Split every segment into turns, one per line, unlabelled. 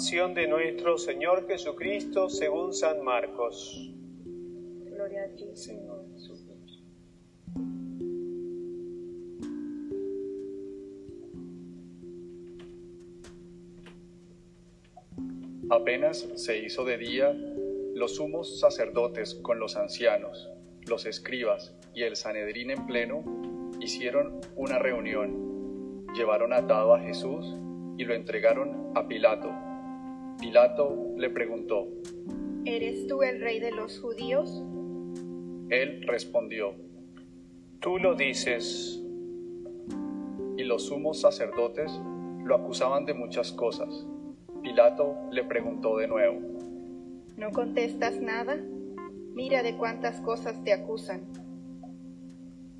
Pasión de nuestro Señor Jesucristo según San Marcos.
Gloria a ti, Señor Jesús.
Apenas se hizo de día, los sumos sacerdotes con los ancianos, los escribas y el Sanedrín en pleno hicieron una reunión. Llevaron atado a Jesús y lo entregaron a Pilato. Pilato le preguntó.
¿Eres tú el rey de los judíos?
Él respondió.
Tú lo dices.
Y los sumos sacerdotes lo acusaban de muchas cosas. Pilato le preguntó de nuevo.
¿No contestas nada? Mira de cuántas cosas te acusan.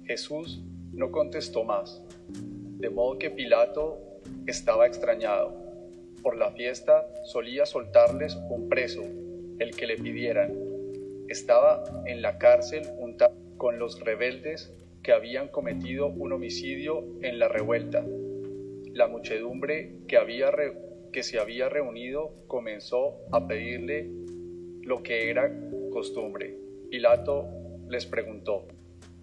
Jesús no contestó más, de modo que Pilato estaba extrañado. Por la fiesta solía soltarles un preso, el que le pidieran. Estaba en la cárcel juntado con los rebeldes que habían cometido un homicidio en la revuelta. La muchedumbre que, había que se había reunido comenzó a pedirle lo que era costumbre. Pilato les preguntó,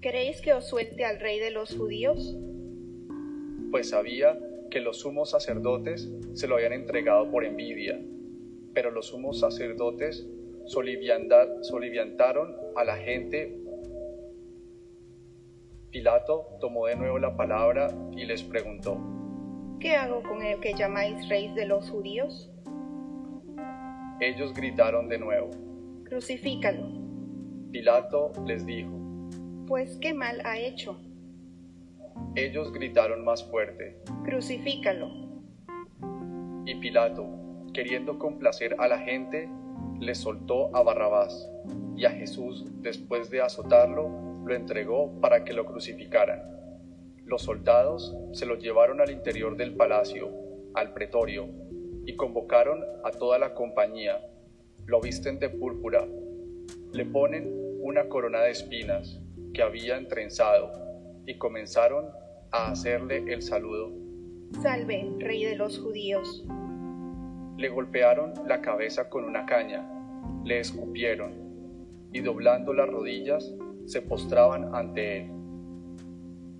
¿Queréis que os suelte al rey de los judíos?
Pues sabía que los sumos sacerdotes se lo habían entregado por envidia, pero los sumos sacerdotes soliviantaron a la gente. Pilato tomó de nuevo la palabra y les preguntó,
¿Qué hago con el que llamáis rey de los judíos?
Ellos gritaron de nuevo,
Crucifícalo.
Pilato les dijo,
Pues qué mal ha hecho.
Ellos gritaron más fuerte,
Crucifícalo.
Y Pilato, queriendo complacer a la gente, le soltó a Barrabás, y a Jesús, después de azotarlo, lo entregó para que lo crucificaran. Los soldados se lo llevaron al interior del palacio, al pretorio, y convocaron a toda la compañía. Lo visten de púrpura, le ponen una corona de espinas que habían trenzado, y comenzaron a hacerle el saludo.
Salve, rey de los judíos.
Le golpearon la cabeza con una caña, le escupieron, y doblando las rodillas, se postraban ante él.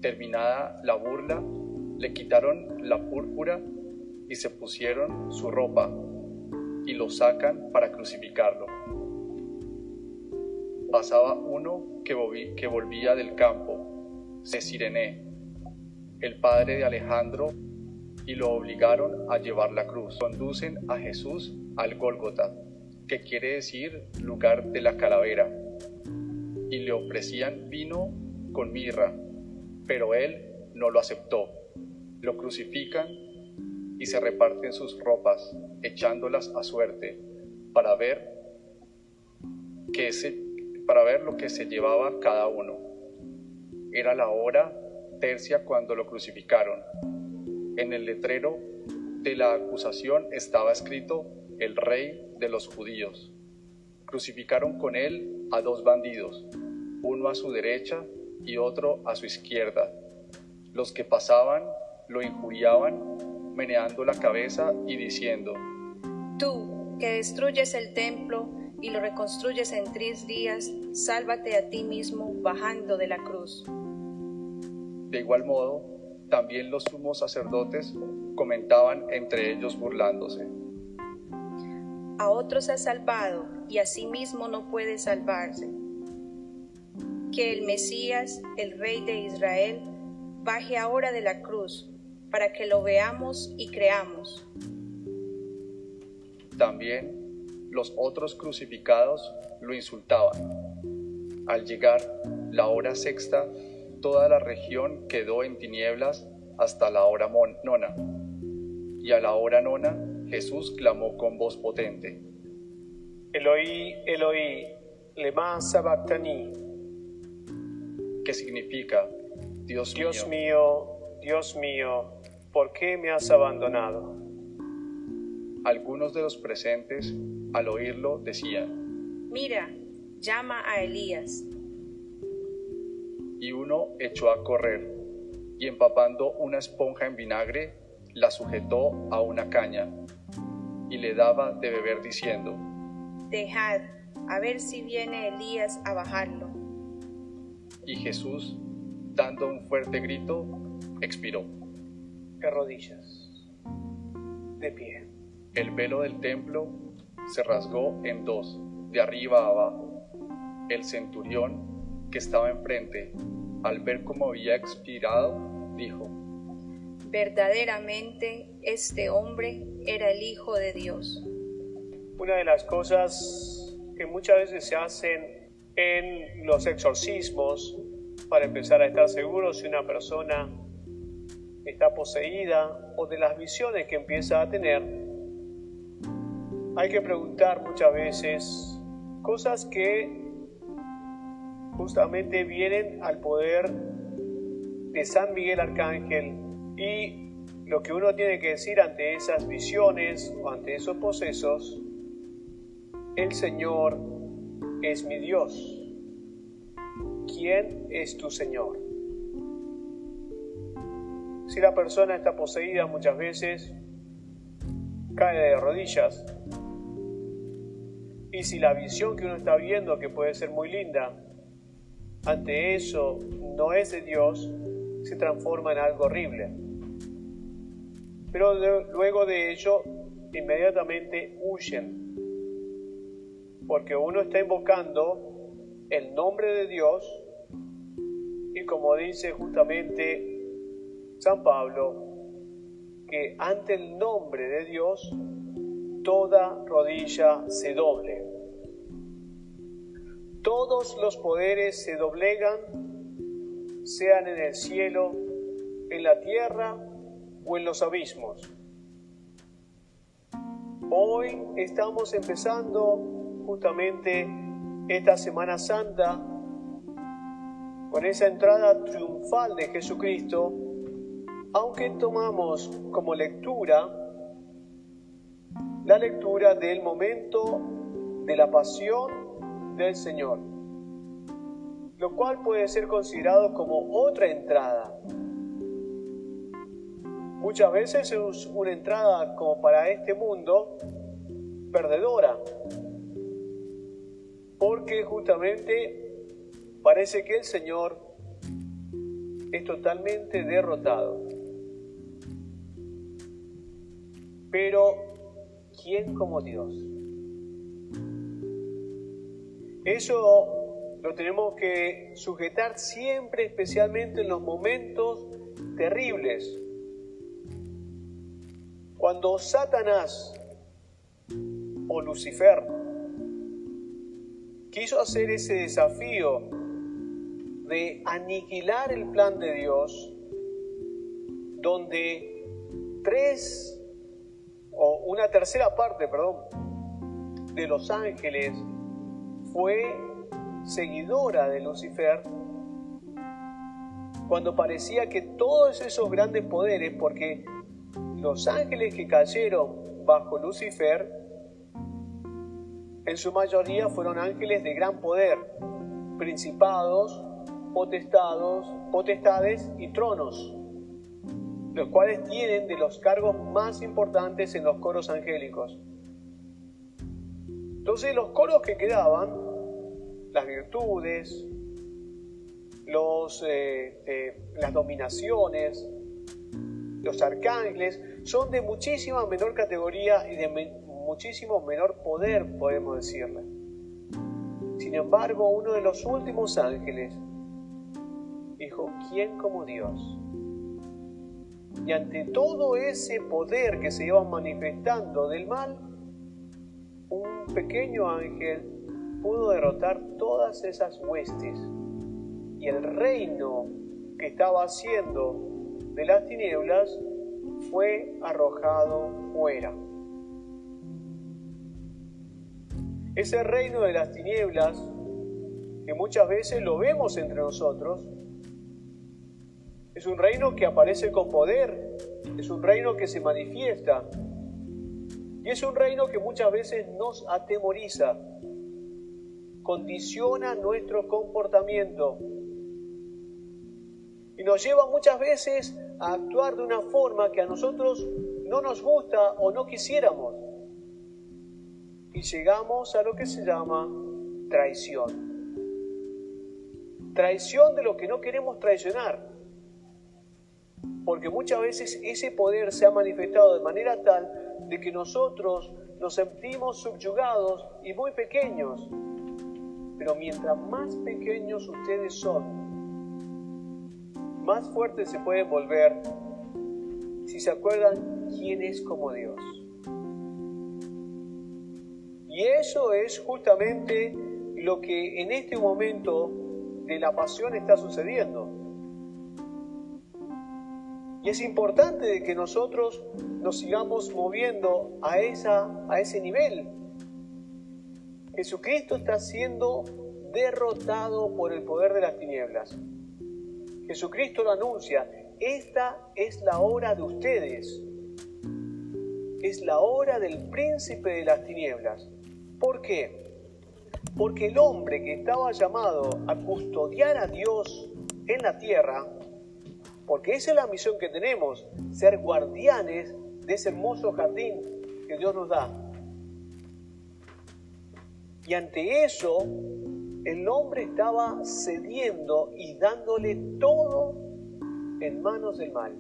Terminada la burla, le quitaron la púrpura y se pusieron su ropa, y lo sacan para crucificarlo. Pasaba uno que, que volvía del campo, de Sirene, el padre de Alejandro, y lo obligaron a llevar la cruz. Conducen a Jesús al Gólgota, que quiere decir lugar de la calavera, y le ofrecían vino con mirra, pero él no lo aceptó. Lo crucifican y se reparten sus ropas, echándolas a suerte, para ver, que se, para ver lo que se llevaba cada uno. Era la hora tercia cuando lo crucificaron. En el letrero de la acusación estaba escrito el rey de los judíos. Crucificaron con él a dos bandidos, uno a su derecha y otro a su izquierda. Los que pasaban lo injuriaban, meneando la cabeza y diciendo,
Tú, que destruyes el templo y lo reconstruyes en tres días, sálvate a ti mismo bajando de la cruz.
De igual modo, también los sumos sacerdotes comentaban entre ellos burlándose.
A otros ha salvado y a sí mismo no puede salvarse. Que el Mesías, el Rey de Israel, baje ahora de la cruz para que lo veamos y creamos.
También los otros crucificados lo insultaban. Al llegar la hora sexta, toda la región quedó en tinieblas hasta la hora nona. Y a la hora nona Jesús clamó con voz potente.
Eloí, Eloí, lema sabactani.
Que significa, Dios,
Dios mío, Dios mío, ¿por qué me has abandonado?
Algunos de los presentes, al oírlo, decían,
Mira, llama a Elías.
Y uno echó a correr, y empapando una esponja en vinagre, la sujetó a una caña. y le daba de beber diciendo,
Dejad, a ver si viene Elías a bajarlo.
y Jesús, dando un fuerte grito, expiró.
De rodillas. De pie.
El velo del templo se rasgó en dos, de arriba a abajo. El centurión que estaba enfrente, al ver cómo había expirado, dijo,
Verdaderamente este hombre era el Hijo de Dios.
Una de las cosas que muchas veces se hacen en los exorcismos para empezar a estar seguros si una persona está poseída o de las visiones que empieza a tener, hay que preguntar muchas veces cosas que justamente vienen al poder de San Miguel Arcángel y lo que uno tiene que decir ante esas visiones o ante esos posesos, el Señor es mi Dios. ¿Quién es tu Señor? Si la persona está poseída muchas veces, cae de rodillas. Y si la visión que uno está viendo, que puede ser muy linda, ante eso no es de Dios, se transforma en algo horrible. Pero luego de ello, inmediatamente huyen, porque uno está invocando el nombre de Dios y como dice justamente San Pablo, que ante el nombre de Dios toda rodilla se doble. Todos los poderes se doblegan, sean en el cielo, en la tierra o en los abismos. Hoy estamos empezando justamente esta Semana Santa con esa entrada triunfal de Jesucristo, aunque tomamos como lectura la lectura del momento de la pasión del Señor, lo cual puede ser considerado como otra entrada. Muchas veces es una entrada como para este mundo perdedora, porque justamente parece que el Señor es totalmente derrotado. Pero, ¿quién como Dios? Eso lo tenemos que sujetar siempre, especialmente en los momentos terribles. Cuando Satanás o Lucifer quiso hacer ese desafío de aniquilar el plan de Dios, donde tres o una tercera parte, perdón, de los ángeles fue seguidora de Lucifer, cuando parecía que todos esos grandes poderes, porque los ángeles que cayeron bajo Lucifer, en su mayoría fueron ángeles de gran poder, principados, potestados, potestades y tronos, los cuales tienen de los cargos más importantes en los coros angélicos. Entonces los coros que quedaban, las virtudes, los, eh, las dominaciones, los arcángeles, son de muchísima menor categoría y de muchísimo menor poder, podemos decirle. Sin embargo, uno de los últimos ángeles dijo, ¿quién como Dios? Y ante todo ese poder que se iba manifestando del mal, un pequeño ángel pudo derrotar todas esas huestes y el reino que estaba haciendo de las tinieblas fue arrojado fuera. Ese reino de las tinieblas, que muchas veces lo vemos entre nosotros, es un reino que aparece con poder, es un reino que se manifiesta y es un reino que muchas veces nos atemoriza, condiciona nuestro comportamiento y nos lleva muchas veces a actuar de una forma que a nosotros no nos gusta o no quisiéramos. y llegamos a lo que se llama traición. Traición de lo que no queremos traicionar. Porque muchas veces ese poder se ha manifestado de manera tal de que nosotros nos sentimos subyugados y muy pequeños. Pero mientras más pequeños ustedes son, más fuertes se pueden volver si se acuerdan quién es como Dios. Y eso es justamente lo que en este momento de la pasión está sucediendo. Y es importante que nosotros nos sigamos moviendo a, esa, a ese nivel. Jesucristo está siendo derrotado por el poder de las tinieblas. Jesucristo lo anuncia, esta es la hora de ustedes, es la hora del príncipe de las tinieblas. ¿Por qué? Porque el hombre que estaba llamado a custodiar a Dios en la tierra, porque esa es la misión que tenemos, ser guardianes de ese hermoso jardín que Dios nos da. Y ante eso, el hombre estaba cediendo y dándole todo en manos del mal.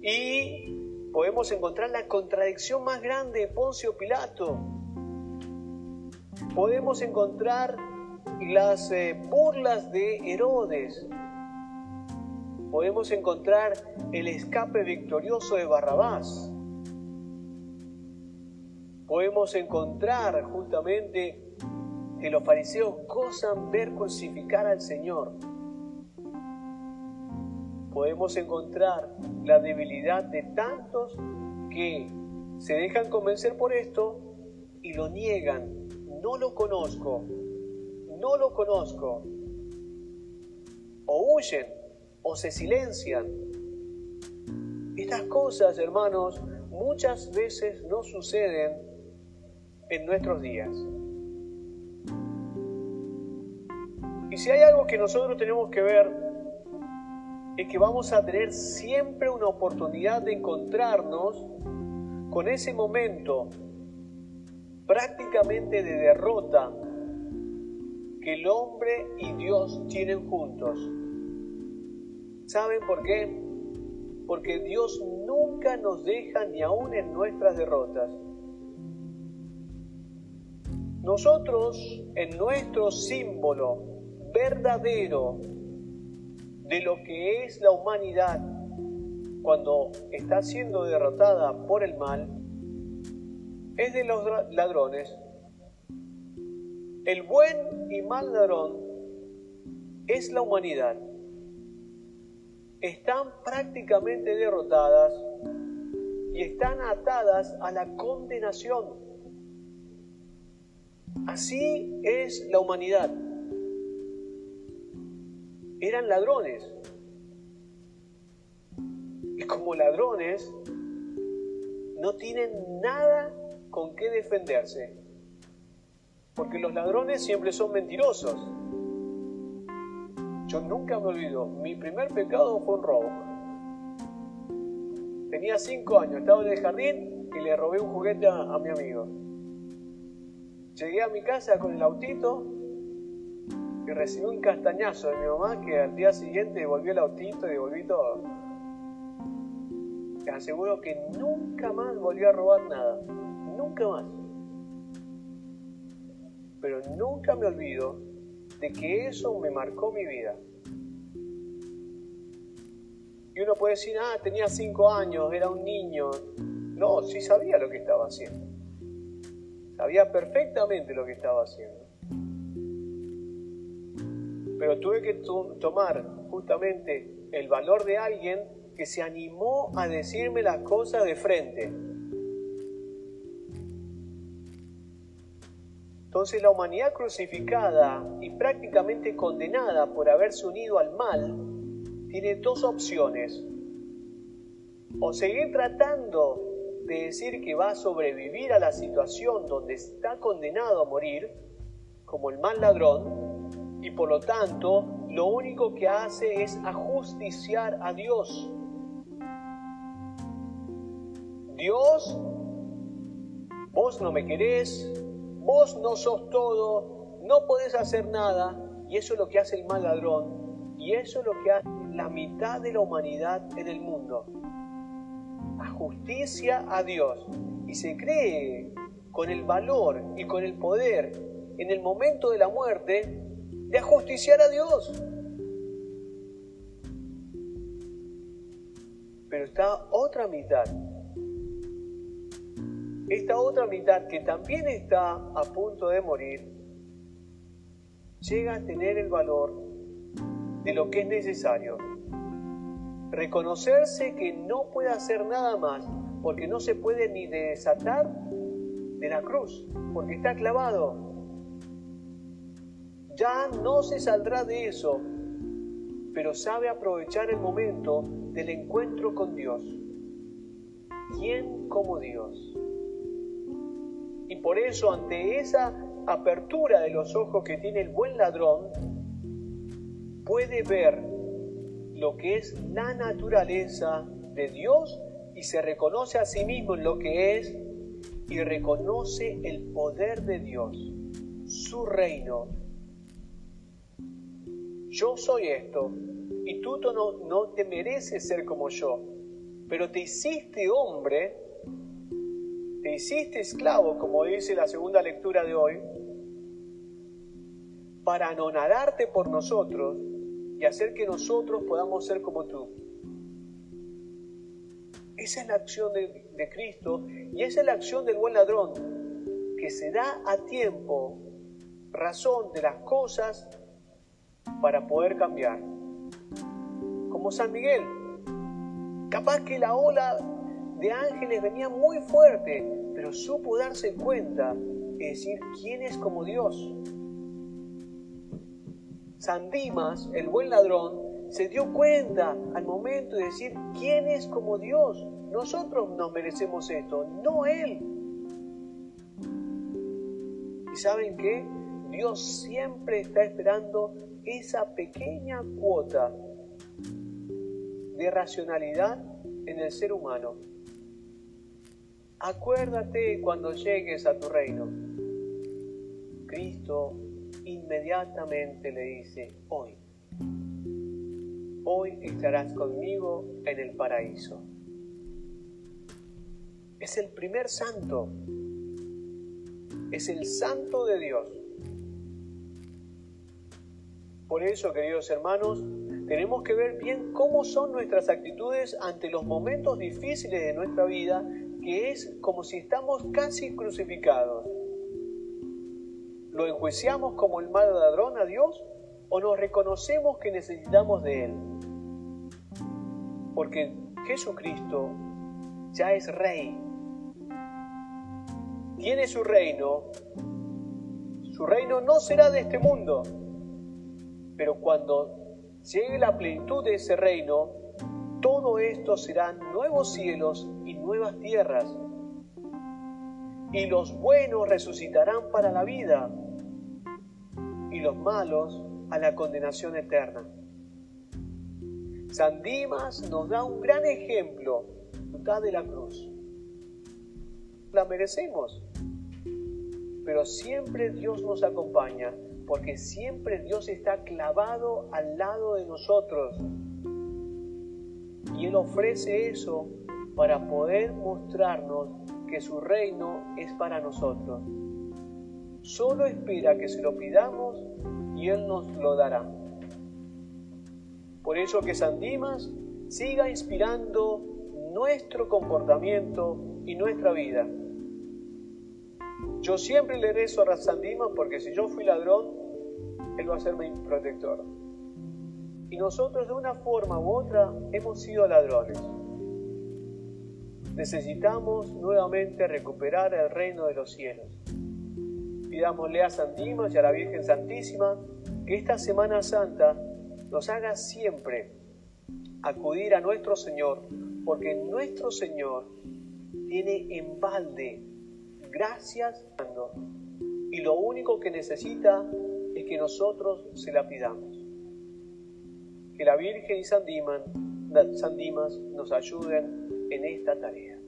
Y podemos encontrar la contradicción más grande de Poncio Pilato. Podemos encontrar las eh, burlas de Herodes. Podemos encontrar el escape victorioso de Barrabás. Podemos encontrar justamente que los fariseos gozan ver crucificar al Señor podemos encontrar la debilidad de tantos que se dejan convencer por esto y lo niegan. No lo conozco, no lo conozco. O huyen o se silencian. Estas cosas, hermanos, muchas veces no suceden en nuestros días. Y si hay algo que nosotros tenemos que ver es que vamos a tener siempre una oportunidad de encontrarnos con ese momento prácticamente de derrota que el hombre y Dios tienen juntos. ¿Saben por qué? Porque Dios nunca nos deja ni aún en nuestras derrotas. Nosotros en nuestro símbolo verdadero de lo que es la humanidad cuando está siendo derrotada por el mal es de los ladrones. El buen y mal ladrón es la humanidad. Están prácticamente derrotadas y están atadas a la condenación. Así es la humanidad eran ladrones. Y como ladrones, no tienen nada con qué defenderse. Porque los ladrones siempre son mentirosos. Yo nunca me olvido, mi primer pecado fue un robo. Tenía cinco años, estaba en el jardín y le robé un juguete a, mi amigo. Llegué a mi casa con el autito, y recibí un castañazo de mi mamá que al día siguiente devolvió el autito y devolví todo. Te aseguro que nunca más volvió a robar nada. Nunca más. Pero nunca me olvido de que eso me marcó mi vida. Y uno puede decir, ah, tenía cinco años, era un niño. No, sí sabía lo que estaba haciendo. Sabía perfectamente lo que estaba haciendo pero tuve que tomar justamente el valor de alguien que se animó a decirme las cosas de frente. Entonces la humanidad crucificada y prácticamente condenada por haberse unido al mal tiene dos opciones. O seguir tratando de decir que va a sobrevivir a la situación donde está condenado a morir, como el mal ladrón, y por lo tanto lo único que hace es ajusticiar a Dios. Dios, vos no me querés, vos no sos todo, no podés hacer nada, y eso es lo que hace el mal ladrón, y eso es lo que hace la mitad de la humanidad en el mundo. A justicia a Dios, y se cree con el valor y con el poder en el momento de la muerte de ajusticiar a Dios. Pero está otra mitad. Esta otra mitad que también está a punto de morir, llega a tener el valor de lo que es necesario. Reconocerse que no puede hacer nada más, porque no se puede ni desatar de la cruz, porque está clavado. Ya no se saldrá de eso, pero sabe aprovechar el momento del encuentro con Dios. ¿Quién como Dios? Y por eso ante esa apertura de los ojos que tiene el buen ladrón, puede ver lo que es la naturaleza de Dios y se reconoce a sí mismo en lo que es y reconoce el poder de Dios, su reino. Yo soy esto y tú no, no te mereces ser como yo, pero te hiciste hombre, te hiciste esclavo, como dice la segunda lectura de hoy, para anonadarte por nosotros y hacer que nosotros podamos ser como tú. Esa es la acción de, de, Cristo y esa es la acción del buen ladrón, que se da a tiempo razón de las cosas para poder cambiar. Como San Miguel, capaz que la ola de ángeles venía muy fuerte, pero supo darse cuenta y decir quién es como Dios. San Dimas, el buen ladrón, se dio cuenta al momento de decir quién es como Dios. Nosotros nos merecemos esto, no Él. ¿Y saben qué? Dios siempre está esperando esa pequeña cuota de racionalidad en el ser humano. Acuérdate cuando llegues a tu reino. Cristo inmediatamente le dice, hoy, hoy estarás conmigo en el paraíso. Es el primer santo, es el santo de Dios. Por eso, queridos hermanos, tenemos que ver bien cómo son nuestras actitudes ante los momentos difíciles de nuestra vida, que es como si estamos casi crucificados. ¿Lo enjuiciamos como el mal ladrón a Dios o nos reconocemos que necesitamos de Él? Porque Jesucristo ya es rey. Tiene su reino. Su reino no será de este mundo. Pero cuando llegue la plenitud de ese reino, todo esto serán nuevos cielos nuevas tierras. Y los buenos resucitarán para la vida y los malos a la condenación eterna. San Dimas nos da un gran ejemplo de la cruz. La merecemos, pero siempre Dios nos acompaña, porque siempre Dios está clavado al lado de nosotros. Y Él ofrece eso para poder mostrarnos que su reino es para nosotros. Solo espera que se lo pidamos y Él nos lo dará. Por eso que San Dimas siga inspirando nuestro comportamiento y nuestra vida. Yo siempre le rezo a San Dimas porque si yo fui ladrón, Él va a ser mi protector. Y nosotros de una forma u otra hemos sido ladrones. Necesitamos nuevamente recuperar el reino de los cielos. Pidámosle a San Dimas y a la Virgen Santísima que esta Semana Santa nos haga siempre acudir a nuestro Señor, porque nuestro Señor tiene en balde gracias y lo único que necesita es que nosotros se la pidamos. Que la Virgen y San Dimas, nos ayuden en esta tarea.